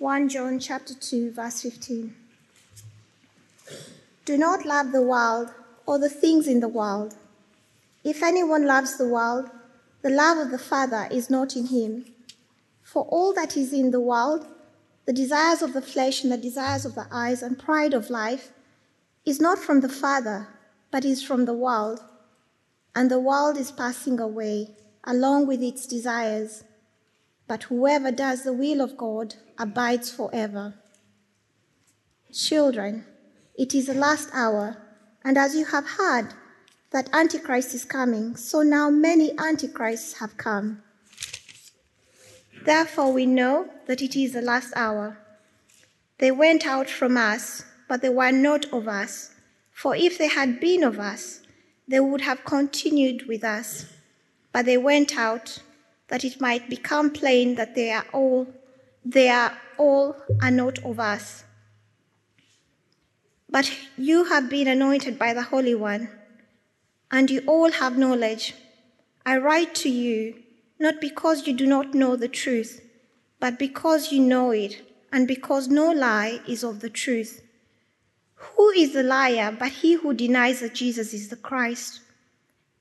1 John chapter 2 verse 15. Do not love the world or the things in the world. If anyone loves the world, the love of the Father is not in him. For all that is in the world, the desires of the flesh and the desires of the eyes and pride of life, is not from the Father, but is from the world. And the world is passing away, along with its desires. But whoever does the will of God abides forever. Children, it is the last hour, and as you have heard that Antichrist is coming, so now many Antichrists have come. Therefore, we know that it is the last hour. They went out from us, but they were not of us. For if they had been of us, they would have continued with us. But they went out, that it might become plain that they are all, they are all are of us. But you have been anointed by the Holy One, and you all have knowledge. I write to you not because you do not know the truth, but because you know it, and because no lie is of the truth. Who is the liar but he who denies that Jesus is the Christ?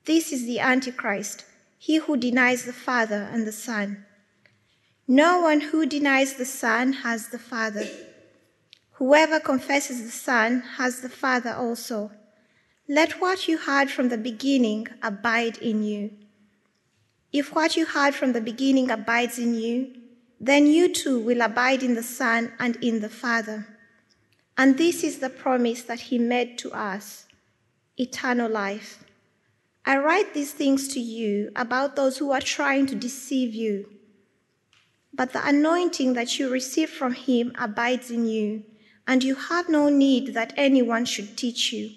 This is the Antichrist, he who denies the Father and the Son. No one who denies the Son has the Father. Whoever confesses the Son has the Father also. Let what you heard from the beginning abide in you. If what you heard from the beginning abides in you, then you too will abide in the Son and in the Father. And this is the promise that he made to us eternal life. I write these things to you about those who are trying to deceive you. But the anointing that you receive from him abides in you, and you have no need that anyone should teach you.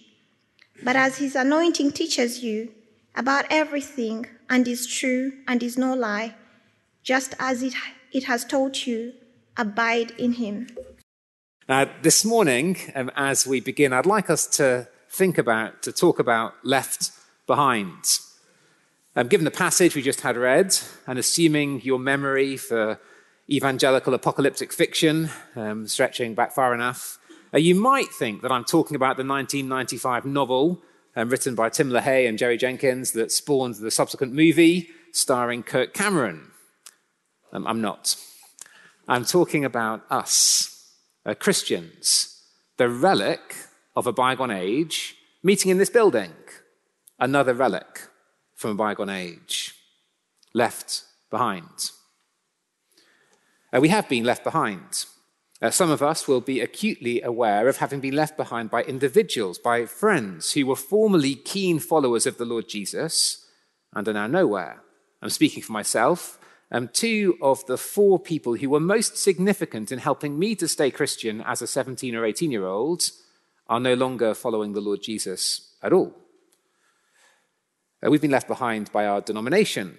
But as his anointing teaches you about everything and is true and is no lie, just as it, it has taught you, abide in him. Now, this morning, um, as we begin, I'd like us to think about, to talk about left behind. Um, given the passage we just had read, and assuming your memory for evangelical apocalyptic fiction um, stretching back far enough, uh, you might think that I'm talking about the 1995 novel um, written by Tim LaHaye and Jerry Jenkins that spawned the subsequent movie starring Kirk Cameron. Um, I'm not. I'm talking about us, uh, Christians, the relic of a bygone age, meeting in this building, another relic from a bygone age, left behind. Uh, we have been left behind. Uh, some of us will be acutely aware of having been left behind by individuals, by friends who were formerly keen followers of the Lord Jesus and are now nowhere. I'm speaking for myself. Um, two of the four people who were most significant in helping me to stay Christian as a 17 or 18 year old are no longer following the Lord Jesus at all. Uh, we've been left behind by our denomination.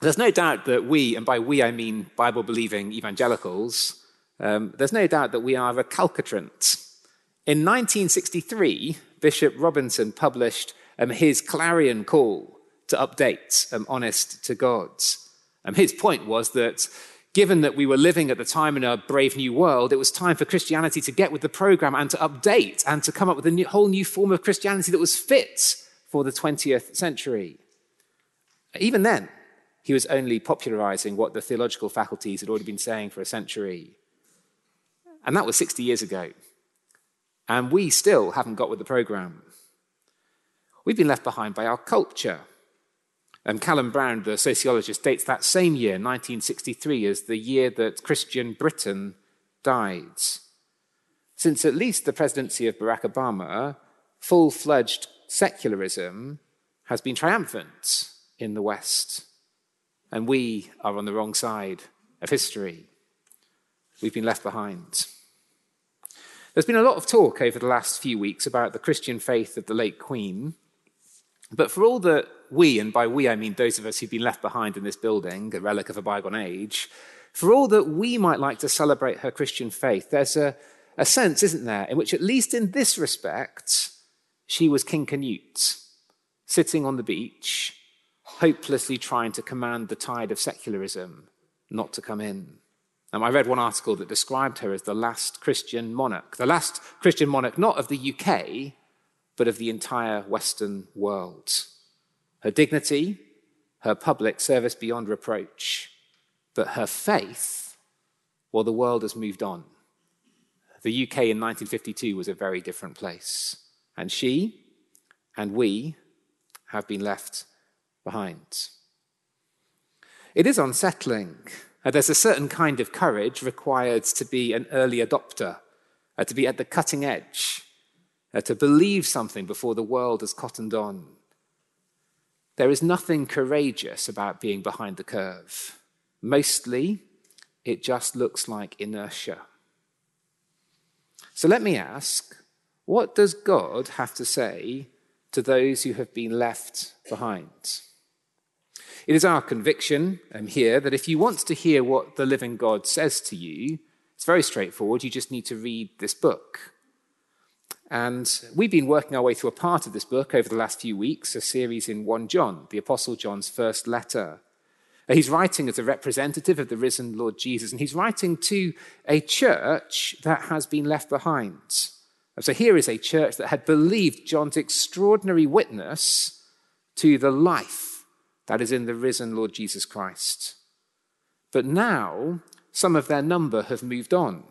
There's no doubt that we, and by we I mean Bible believing evangelicals, um, there's no doubt that we are recalcitrant. In 1963, Bishop Robinson published um, his clarion call to update um, Honest to God. Um, his point was that given that we were living at the time in a brave new world, it was time for Christianity to get with the program and to update and to come up with a new, whole new form of Christianity that was fit for the 20th century. Even then, he was only popularizing what the theological faculties had already been saying for a century. And that was 60 years ago. And we still haven't got with the program. We've been left behind by our culture. And Callum Brown, the sociologist, dates that same year, 1963, as the year that Christian Britain died. Since at least the presidency of Barack Obama, full fledged secularism has been triumphant in the West. And we are on the wrong side of history. We've been left behind. There's been a lot of talk over the last few weeks about the Christian faith of the late Queen. But for all that we, and by we I mean those of us who've been left behind in this building, a relic of a bygone age, for all that we might like to celebrate her Christian faith, there's a, a sense, isn't there, in which, at least in this respect, she was King Canute, sitting on the beach, hopelessly trying to command the tide of secularism not to come in. I read one article that described her as the last Christian monarch, the last Christian monarch not of the UK, but of the entire Western world. Her dignity, her public service beyond reproach, but her faith, well, the world has moved on. The UK in 1952 was a very different place, and she and we have been left behind. It is unsettling. Uh, there's a certain kind of courage required to be an early adopter, uh, to be at the cutting edge, uh, to believe something before the world has cottoned on. There is nothing courageous about being behind the curve. Mostly, it just looks like inertia. So let me ask what does God have to say to those who have been left behind? It is our conviction um, here that if you want to hear what the living God says to you, it's very straightforward. You just need to read this book. And we've been working our way through a part of this book over the last few weeks, a series in 1 John, the Apostle John's first letter. He's writing as a representative of the risen Lord Jesus, and he's writing to a church that has been left behind. So here is a church that had believed John's extraordinary witness to the life that is in the risen Lord Jesus Christ. But now, some of their number have moved on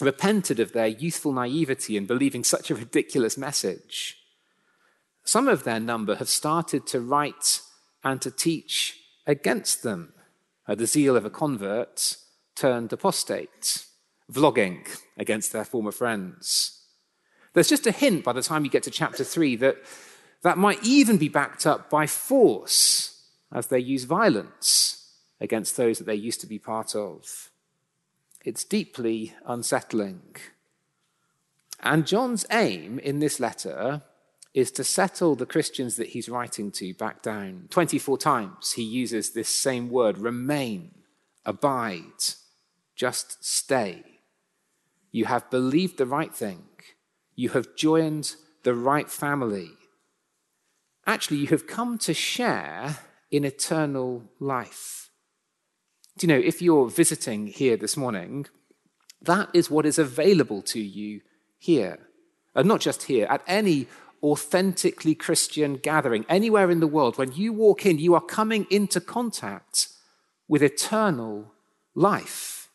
repented of their youthful naivety in believing such a ridiculous message. Some of their number have started to write and to teach against them. Uh, the zeal of a convert turned apostate, vlogging against their former friends. There's just a hint by the time you get to chapter 3 that that might even be backed up by force as they use violence against those that they used to be part of. It's deeply unsettling. And John's aim in this letter is to settle the Christians that he's writing to back down. 24 times he uses this same word remain, abide, just stay. You have believed the right thing, you have joined the right family. Actually, you have come to share in eternal life. Do you know, if you're visiting here this morning, that is what is available to you here. And not just here, at any authentically Christian gathering, anywhere in the world, when you walk in, you are coming into contact with eternal life.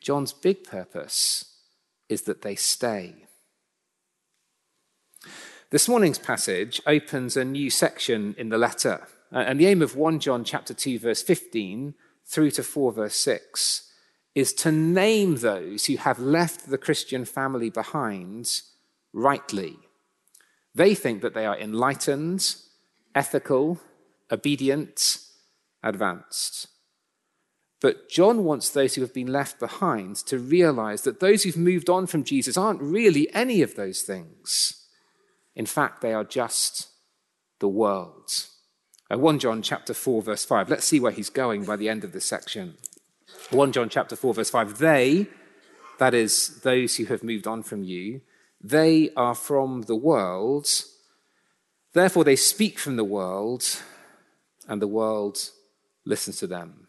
John's big purpose is that they stay. This morning's passage opens a new section in the letter. Uh, and the aim of 1 John chapter 2 verse 15 through to 4 verse 6 is to name those who have left the Christian family behind rightly. They think that they are enlightened, ethical, obedient, advanced. But John wants those who have been left behind to realize that those who've moved on from Jesus aren't really any of those things. In fact, they are just the world. Uh, 1 John chapter 4 verse 5. Let's see where he's going by the end of this section. 1 John chapter 4 verse 5. They, that is those who have moved on from you, they are from the world. Therefore they speak from the world and the world listens to them.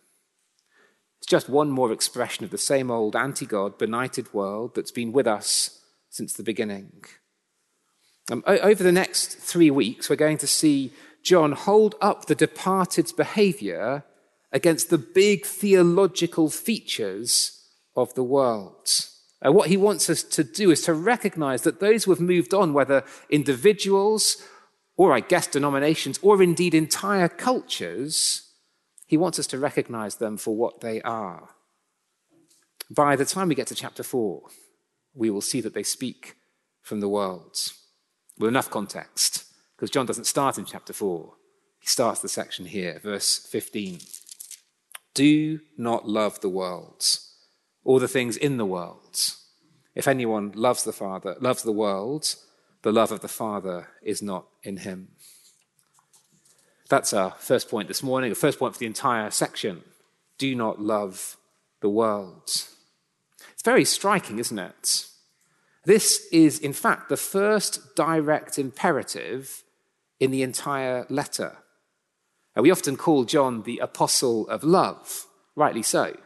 Just one more expression of the same old anti God, benighted world that's been with us since the beginning. Um, over the next three weeks, we're going to see John hold up the departed's behavior against the big theological features of the world. Uh, what he wants us to do is to recognize that those who have moved on, whether individuals or, I guess, denominations, or indeed entire cultures, he wants us to recognize them for what they are. By the time we get to chapter 4, we will see that they speak from the world. With enough context because John doesn't start in chapter 4. He starts the section here, verse 15. Do not love the world or the things in the world. If anyone loves the Father, loves the world, the love of the Father is not in him. That's our first point this morning, the first point for the entire section. Do not love the world. It's very striking, isn't it? This is, in fact, the first direct imperative in the entire letter. we often call John the apostle of love, rightly so.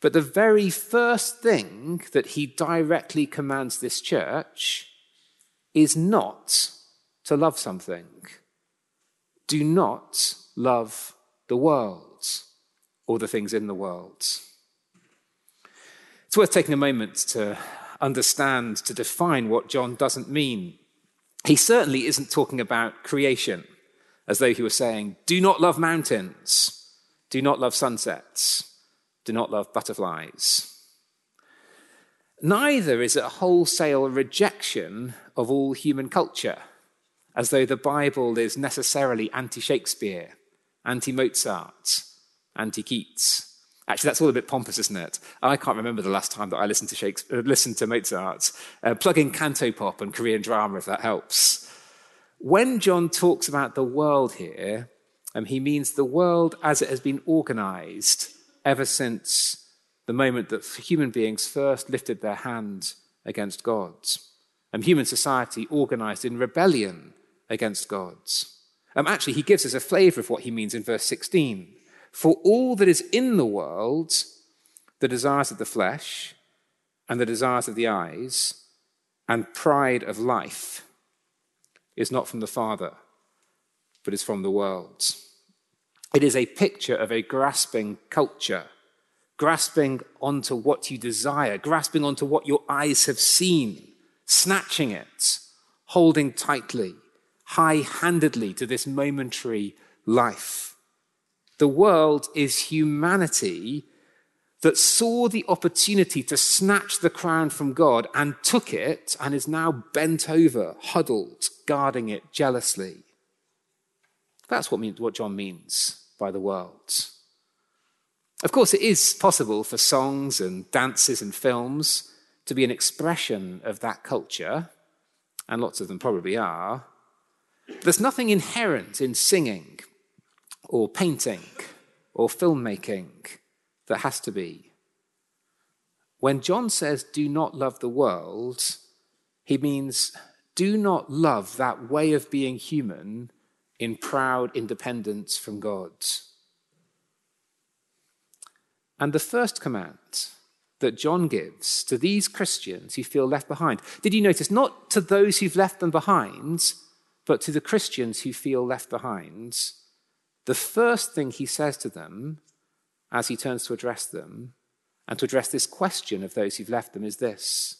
But the very first thing that he directly commands this church is not to love something. Do not love the world or the things in the world. It's worth taking a moment to understand, to define what John doesn't mean. He certainly isn't talking about creation, as though he were saying, do not love mountains, do not love sunsets, do not love butterflies. Neither is it a wholesale rejection of all human culture, as though the Bible is necessarily anti Shakespeare, anti Mozart, anti Keats. Actually, that's all a bit pompous, isn't it? I can't remember the last time that I listened to Shakespeare, uh, listened to Mozart. Uh, plug in cantopop and Korean drama if that helps. When John talks about the world here, um, he means the world as it has been organized ever since the moment that human beings first lifted their hand against God's. And human society organized in rebellion against God's. Um, actually, he gives us a flavor of what he means in verse 16. For all that is in the world, the desires of the flesh, and the desires of the eyes, and pride of life, is not from the Father, but is from the world. It is a picture of a grasping culture, grasping onto what you desire, grasping onto what your eyes have seen, snatching it, holding tightly, high handedly to this momentary life. The world is humanity that saw the opportunity to snatch the crown from God and took it and is now bent over, huddled, guarding it jealously. That's what, what John means by the world. Of course, it is possible for songs and dances and films to be an expression of that culture, and lots of them probably are. There's nothing inherent in singing or painting or filmmaking that has to be. When John says, do not love the world, he means do not love that way of being human in proud independence from God. And the first command that John gives to these Christians who feel left behind, did you notice? Not to those who've left them behind, but to the Christians who feel left behind the first thing he says to them as he turns to address them and to address this question of those who've left them is this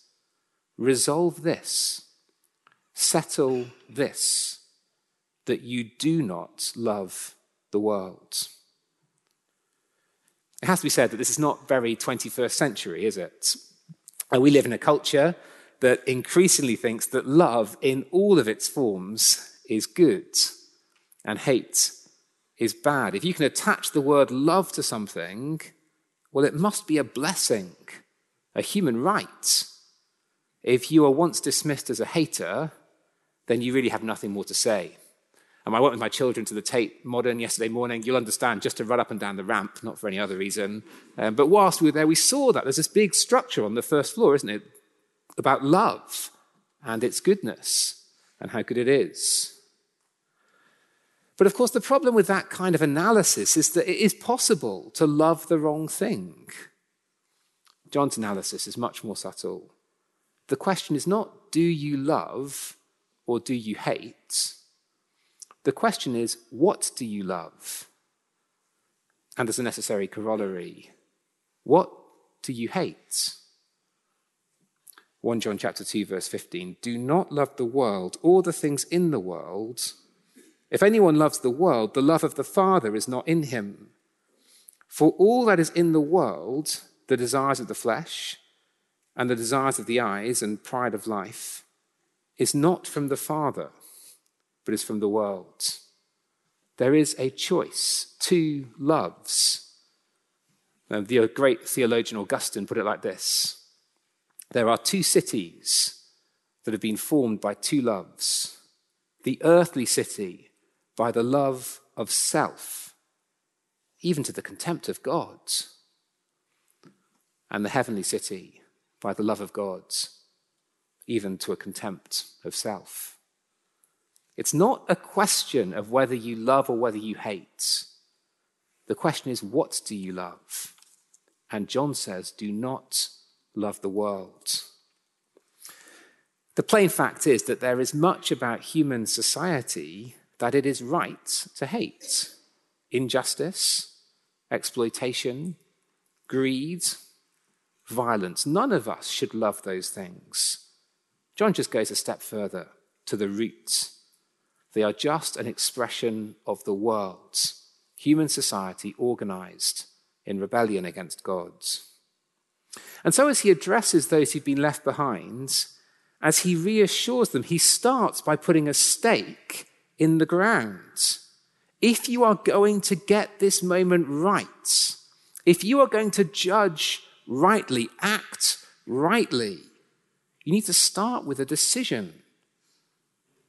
resolve this, settle this, that you do not love the world. It has to be said that this is not very 21st century, is it? We live in a culture that increasingly thinks that love in all of its forms is good and hate is bad. If you can attach the word love to something, well, it must be a blessing, a human right. If you are once dismissed as a hater, then you really have nothing more to say. And I went with my children to the Tate Modern yesterday morning. You'll understand, just to run up and down the ramp, not for any other reason. Um, but whilst we were there, we saw that there's this big structure on the first floor, isn't it? About love and its goodness and how good it is. But of course, the problem with that kind of analysis is that it is possible to love the wrong thing. John's analysis is much more subtle. The question is not do you love or do you hate? The question is what do you love? And as a necessary corollary, what do you hate? 1 John chapter 2 verse 15 do not love the world or the things in the world if anyone loves the world, the love of the Father is not in him. For all that is in the world, the desires of the flesh, and the desires of the eyes, and pride of life, is not from the Father, but is from the world. There is a choice, two loves. The great theologian Augustine put it like this There are two cities that have been formed by two loves the earthly city by the love of self, even to the contempt of God, and the heavenly city by the love of God, even to a contempt of self. It's not a question of whether you love or whether you hate. The question is, what do you love? And John says, do not love the world. The plain fact is that there is much about human society that it is right to hate injustice, exploitation, greed, violence. None of us should love those things. John just goes a step further to the roots. They are just an expression of the world, human society organized in rebellion against God's. And so, as he addresses those who've been left behind, as he reassures them, he starts by putting a stake in the ground. If you are going to get this moment right, if you are going to judge rightly, act rightly, you need to start with a decision.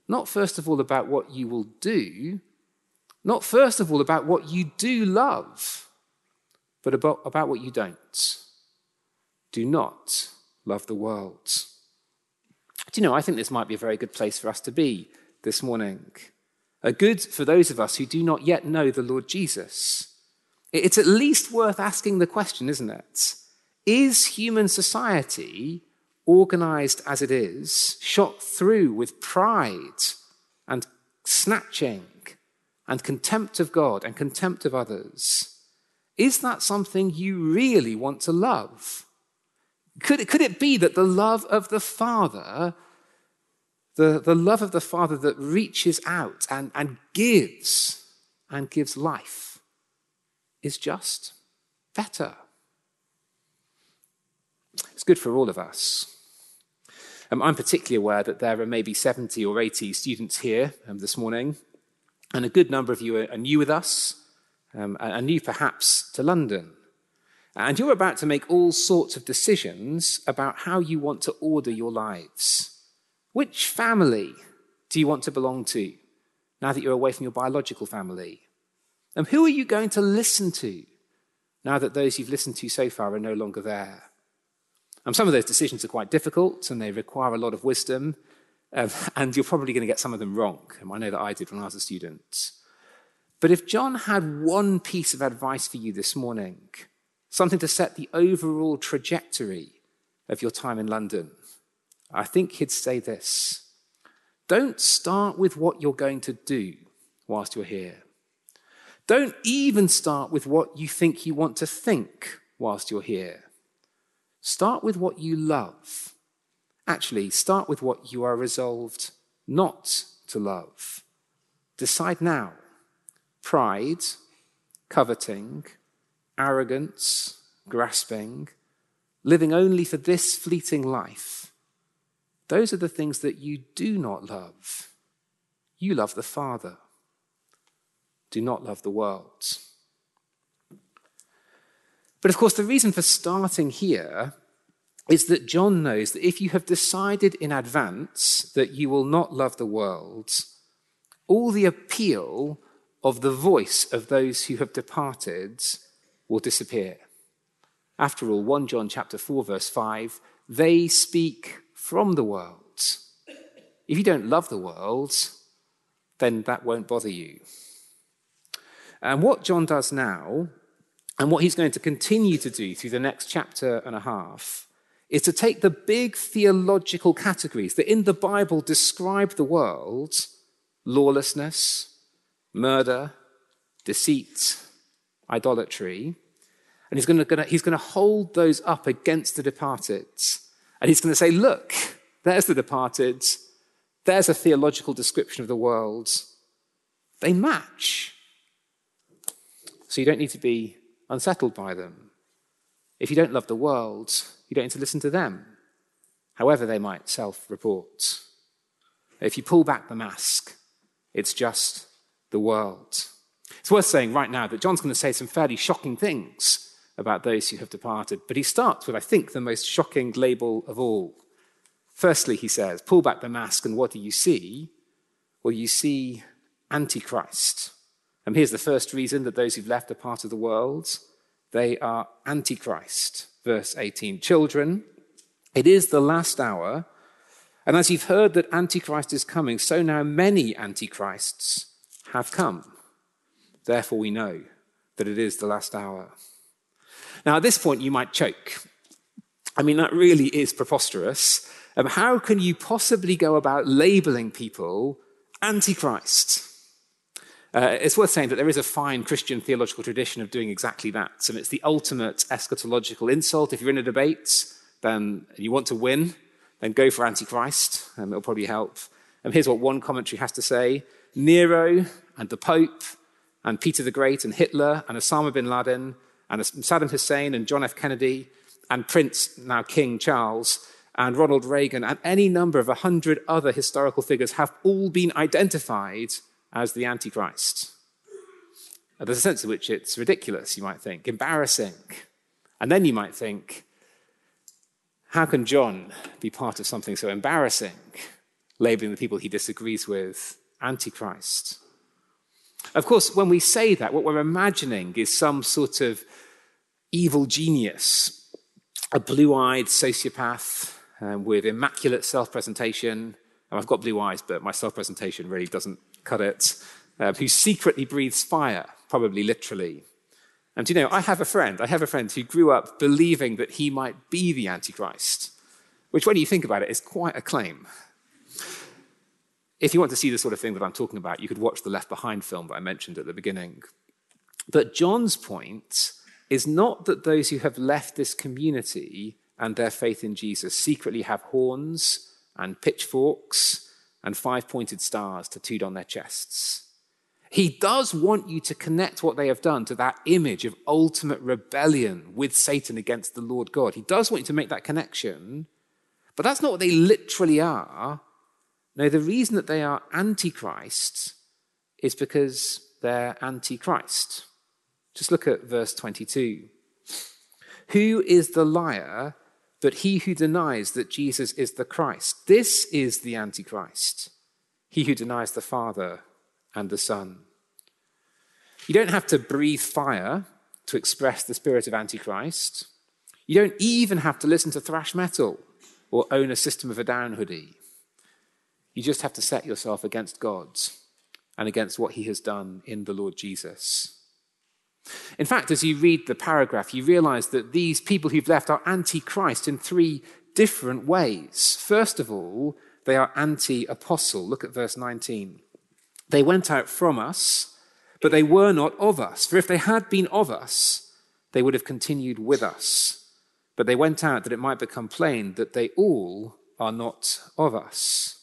Not first of all about what you will do, not first of all about what you do love, but about, about what you don't. Do not love the world. Do you know, I think this might be a very good place for us to be this morning. A good for those of us who do not yet know the Lord Jesus. It's at least worth asking the question, isn't it? Is human society, organized as it is, shot through with pride and snatching and contempt of God and contempt of others? Is that something you really want to love? Could it, could it be that the love of the Father, the, the love of the Father that reaches out and, and gives and gives life, is just better? It's good for all of us. Um, I'm particularly aware that there are maybe 70 or 80 students here um, this morning, and a good number of you are, are new with us, um, and new perhaps to London. And you're about to make all sorts of decisions about how you want to order your lives. Which family do you want to belong to now that you're away from your biological family? And who are you going to listen to now that those you've listened to so far are no longer there? And some of those decisions are quite difficult and they require a lot of wisdom, um, and you're probably going to get some of them wrong. And I know that I did when I was a student. But if John had one piece of advice for you this morning, something to set the overall trajectory of your time in London, I think he'd say this Don't start with what you're going to do whilst you're here. Don't even start with what you think you want to think whilst you're here. Start with what you love. Actually, start with what you are resolved not to love. Decide now. Pride, coveting, arrogance, grasping, living only for this fleeting life, those are the things that you do not love. You love the Father. Do not love the world. But of course, the reason for starting here is that John knows that if you have decided in advance that you will not love the world, all the appeal of the voice of those who have departed will disappear. After all, 1 John chapter 4 verse 5, they speak from the world. If you don't love the world, then that won't bother you. And what John does now, and what he's going to continue to do through the next chapter and a half, is to take the big theological categories that in the Bible describe the world lawlessness, murder, deceit, idolatry. And he's going, to, he's going to hold those up against the departed. And he's going to say, look, there's the departed. There's a theological description of the world. They match. So you don't need to be unsettled by them. If you don't love the world, you don't need to listen to them, however they might self report. If you pull back the mask, it's just the world. It's worth saying right now that John's going to say some fairly shocking things about those who have departed, but he starts with, I think, the most shocking label of all. Firstly, he says, pull back the mask, and what do you see? Well, you see Antichrist. And here's the first reason that those who've left are part of the world they are Antichrist. Verse 18 Children, it is the last hour. And as you've heard that Antichrist is coming, so now many Antichrists have come. Therefore, we know that it is the last hour. Now, at this point, you might choke. I mean, that really is preposterous. Um, how can you possibly go about labeling people Antichrist? Uh, it's worth saying that there is a fine Christian theological tradition of doing exactly that. And it's the ultimate eschatological insult. If you're in a debate then, you want to win, then go for Antichrist, and it'll probably help. And here's what one commentary has to say Nero and the Pope and Peter the Great and Hitler and Osama bin Laden and Saddam Hussein and John F. Kennedy and Prince, now King Charles, and Ronald Reagan and any number of a hundred other historical figures have all been identified as the Antichrist. Uh, there's a sense in which it's ridiculous, you might think, embarrassing. And then you might think, how can John be part of something so embarrassing, labeling the people he disagrees with Antichrist? Of course, when we say that, what we're imagining is some sort of evil genius, a blue eyed sociopath um, with immaculate self presentation. I've got blue eyes, but my self presentation really doesn't cut it. Uh, who secretly breathes fire, probably literally. And you know, I have a friend, I have a friend who grew up believing that he might be the Antichrist, which, when you think about it, is quite a claim. If you want to see the sort of thing that I'm talking about, you could watch the Left Behind film that I mentioned at the beginning. But John's point is not that those who have left this community and their faith in Jesus secretly have horns and pitchforks and five pointed stars tattooed on their chests. He does want you to connect what they have done to that image of ultimate rebellion with Satan against the Lord God. He does want you to make that connection, but that's not what they literally are. No, the reason that they are antichrist is because they're antichrist. Just look at verse 22. Who is the liar but he who denies that Jesus is the Christ? This is the Antichrist, he who denies the Father and the Son. You don't have to breathe fire to express the spirit of Antichrist. You don't even have to listen to thrash metal or own a System of a Down hoodie. You just have to set yourself against God's and against what he has done in the Lord Jesus. In fact, as you read the paragraph, you realize that these people who've left are anti Christ in three different ways. First of all, they are anti apostle. Look at verse 19. They went out from us, but they were not of us. For if they had been of us, they would have continued with us. But they went out that it might become plain that they all are not of us.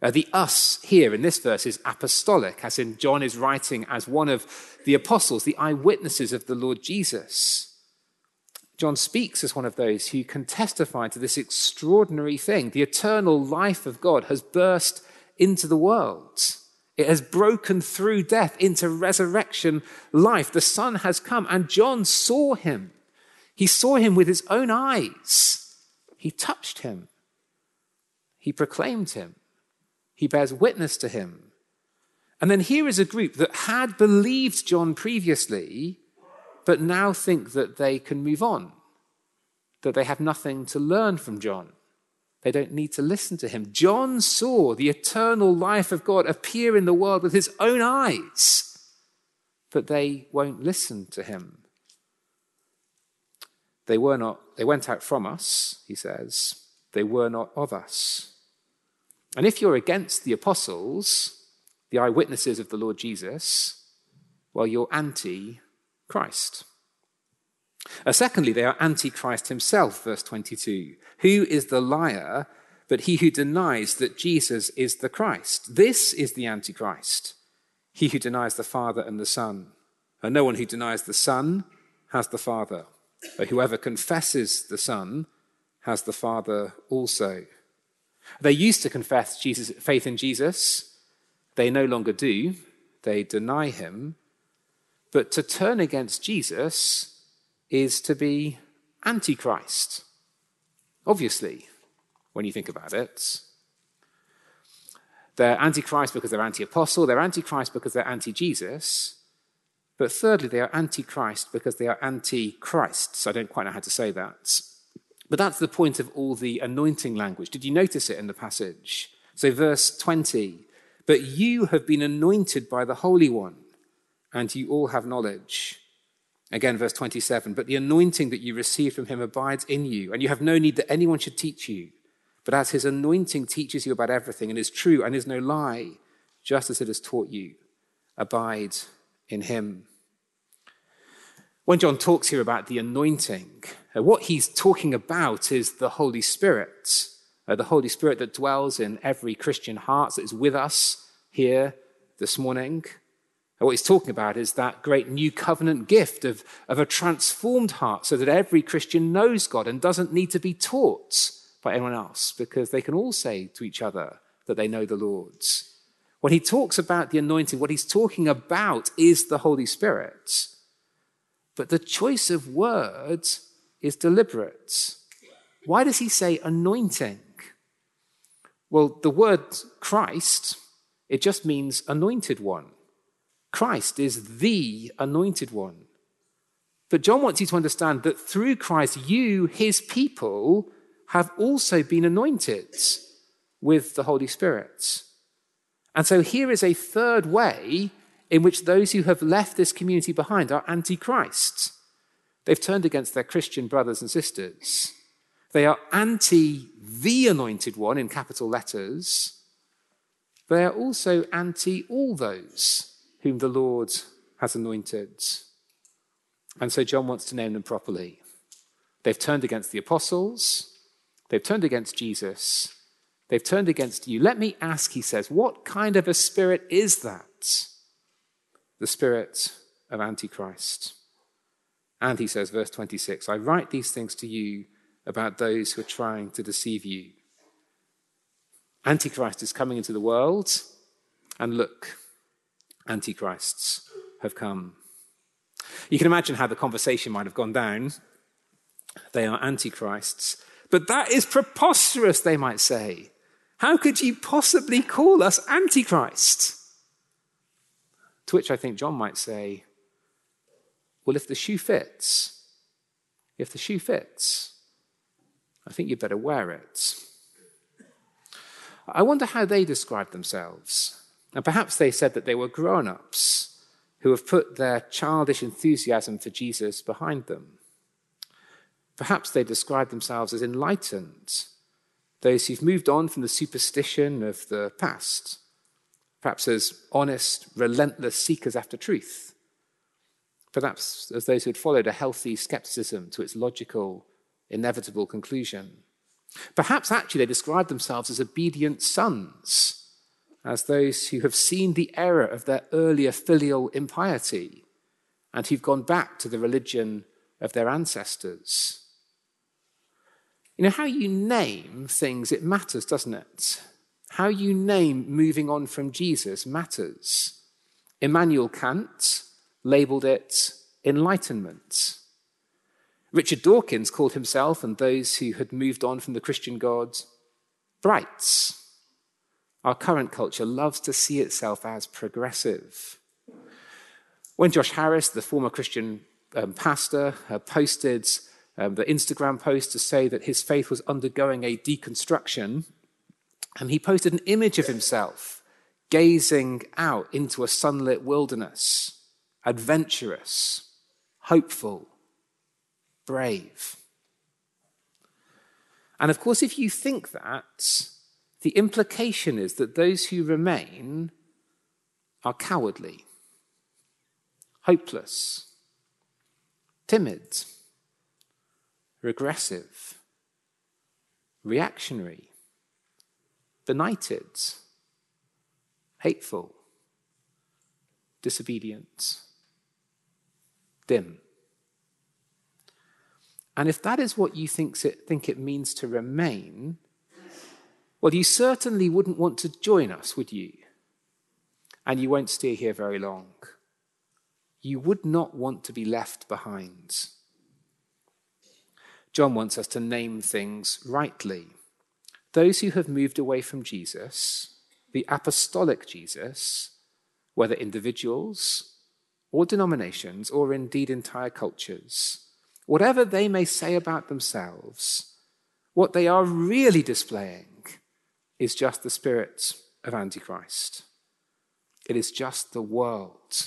Uh, the us here in this verse is apostolic, as in John is writing as one of the apostles, the eyewitnesses of the Lord Jesus. John speaks as one of those who can testify to this extraordinary thing. The eternal life of God has burst into the world. It has broken through death into resurrection life. The Son has come, and John saw him. He saw him with his own eyes. He touched him. He proclaimed him. He bears witness to him. And then here is a group that had believed John previously, but now think that they can move on, that they have nothing to learn from John. They don't need to listen to him. John saw the eternal life of God appear in the world with his own eyes, but they won't listen to him. They were not, they went out from us, he says. They were not of us. And if you're against the apostles, the eyewitnesses of the Lord Jesus, well, you're anti Christ. Uh, secondly, they are anti Christ himself, verse 22. Who is the liar but he who denies that Jesus is the Christ? This is the Antichrist, he who denies the Father and the Son. And no one who denies the Son has the Father. But whoever confesses the Son has the Father also. They used to confess Jesus, faith in Jesus. They no longer do. They deny him. But to turn against Jesus is to be antichrist. Obviously, when you think about it. They're antichrist because they're anti apostle, they're antichrist because they're anti Jesus. But thirdly, they are antichrist because they are anti Christ. So I don't quite know how to say that. But that's the point of all the anointing language. Did you notice it in the passage? So, verse 20 But you have been anointed by the Holy One, and you all have knowledge. Again, verse 27 But the anointing that you received from him abides in you, and you have no need that anyone should teach you. But as his anointing teaches you about everything and is true and is no lie, just as it has taught you, abide in him. When John talks here about the anointing, uh, what he's talking about is the Holy Spirit, uh, the Holy Spirit that dwells in every Christian heart, that is with us here this morning. And what he's talking about is that great new covenant gift of, of a transformed heart so that every Christian knows God and doesn't need to be taught by anyone else because they can all say to each other that they know the Lord's. When he talks about the anointing, what he's talking about is the Holy Spirit. But the choice of words is deliberate. Why does he say anointing? Well, the word Christ, it just means anointed one. Christ is the anointed one. But John wants you to understand that through Christ, you, his people, have also been anointed with the Holy Spirit. And so here is a third way in which those who have left this community behind are anti-Christ. They've turned against their Christian brothers and sisters. They are anti the anointed one in capital letters. They are also anti all those whom the Lord has anointed. And so John wants to name them properly. They've turned against the apostles, they've turned against Jesus, they've turned against you. Let me ask, he says, what kind of a spirit is that? The spirit of Antichrist. And he says, verse 26, I write these things to you about those who are trying to deceive you. Antichrist is coming into the world, and look, antichrists have come. You can imagine how the conversation might have gone down. They are antichrists. But that is preposterous, they might say. How could you possibly call us antichrist? To which I think John might say, well, if the shoe fits, if the shoe fits, I think you'd better wear it. I wonder how they describe themselves. And perhaps they said that they were grown ups who have put their childish enthusiasm for Jesus behind them. Perhaps they describe themselves as enlightened, those who've moved on from the superstition of the past, perhaps as honest, relentless seekers after truth, perhaps as those who had followed a healthy skepticism to its logical, inevitable conclusion. Perhaps actually they describe themselves as obedient sons as those who have seen the error of their earlier filial impiety and who've gone back to the religion of their ancestors. You know, how you name things, it matters, doesn't it? How you name moving on from Jesus matters. Immanuel Kant labeled it enlightenment. Richard Dawkins called himself and those who had moved on from the Christian God brights. Our current culture loves to see itself as progressive. When Josh Harris, the former Christian um, pastor, uh, posted um, the Instagram post to say that his faith was undergoing a deconstruction, and he posted an image of himself gazing out into a sunlit wilderness, adventurous, hopeful, brave. And of course, if you think that, the implication is that those who remain are cowardly, hopeless, timid, regressive, reactionary, benighted, hateful, disobedient, dim. And if that is what you think it, think it means to remain, well, you certainly wouldn't want to join us, would you? And you won't stay here very long. You would not want to be left behind. John wants us to name things rightly. Those who have moved away from Jesus, the apostolic Jesus, whether individuals or denominations or indeed entire cultures, whatever they may say about themselves, what they are really displaying is just the spirit of Antichrist. It is just the world.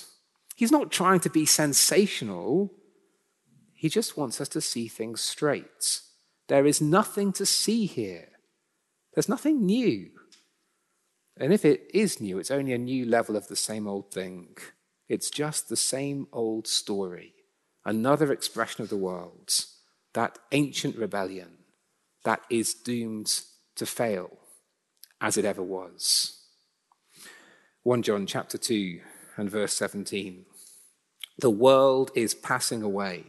He's not trying to be sensational He just wants us to see things straight. There is nothing to see here. There's nothing new. And if it is new, it's only a new level of the same old thing. It's just the same old story, another expression of the world, that ancient rebellion that is doomed to fail as it ever was. 1 John chapter 2 and verse 17. The world is passing away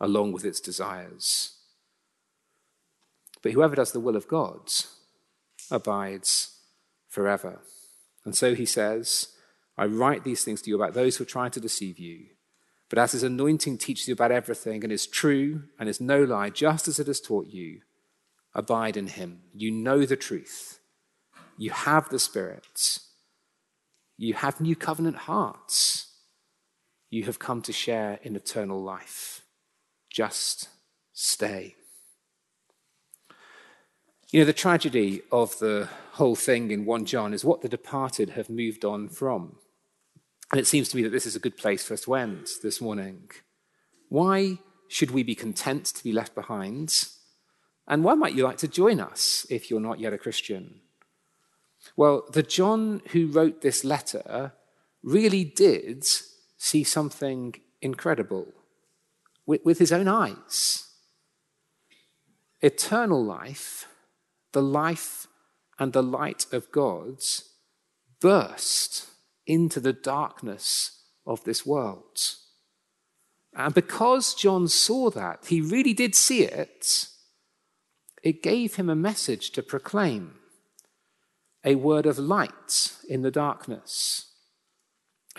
along with its desires. But whoever does the will of God abides forever. And so he says, I write these things to you about those who are trying to deceive you. But as his anointing teaches you about everything and is true and is no lie, just as it has taught you, abide in him. You know the truth. You have the Spirit. You have new covenant hearts you have come to share in eternal life. Just stay. You know, the tragedy of the whole thing in 1 John is what the departed have moved on from. And it seems to me that this is a good place for us to end this morning. Why should we be content to be left behind? And why might you like to join us if you're not yet a Christian? Well, the John who wrote this letter really did see something incredible with, with his own eyes. Eternal life, the life and the light of God's, burst into the darkness of this world. And because John saw that, he really did see it, it gave him a message to proclaim a word of light in the darkness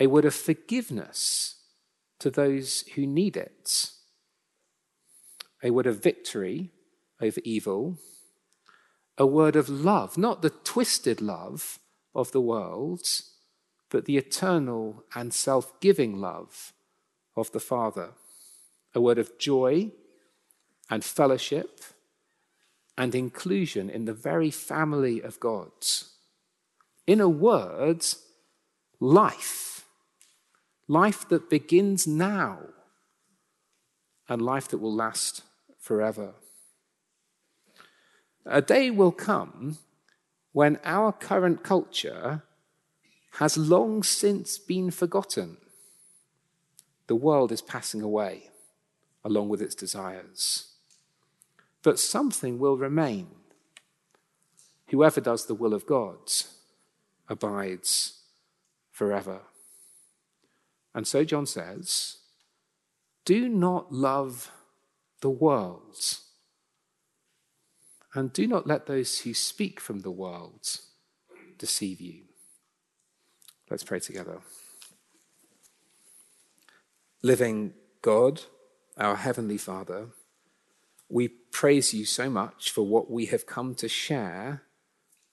a word of forgiveness to those who need it, a word of victory over evil, a word of love, not the twisted love of the world, but the eternal and self giving love of the Father, a word of joy and fellowship and inclusion in the very family of God. In a word, life life that begins now, and life that will last forever. A day will come when our current culture has long since been forgotten. The world is passing away along with its desires. But something will remain. Whoever does the will of God abides forever. And so John says, do not love the world, and do not let those who speak from the world deceive you. Let's pray together. Living God, our Heavenly Father, we praise you so much for what we have come to share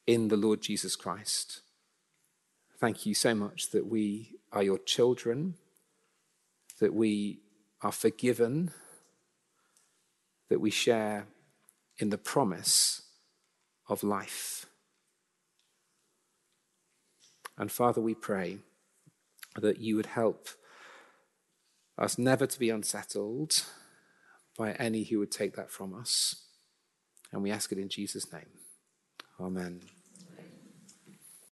in the Lord Jesus Christ. Thank you so much that we are your children, that we are forgiven, that we share in the promise of life. And Father, we pray that you would help us never to be unsettled by any who would take that from us. And we ask it in Jesus' name. Amen.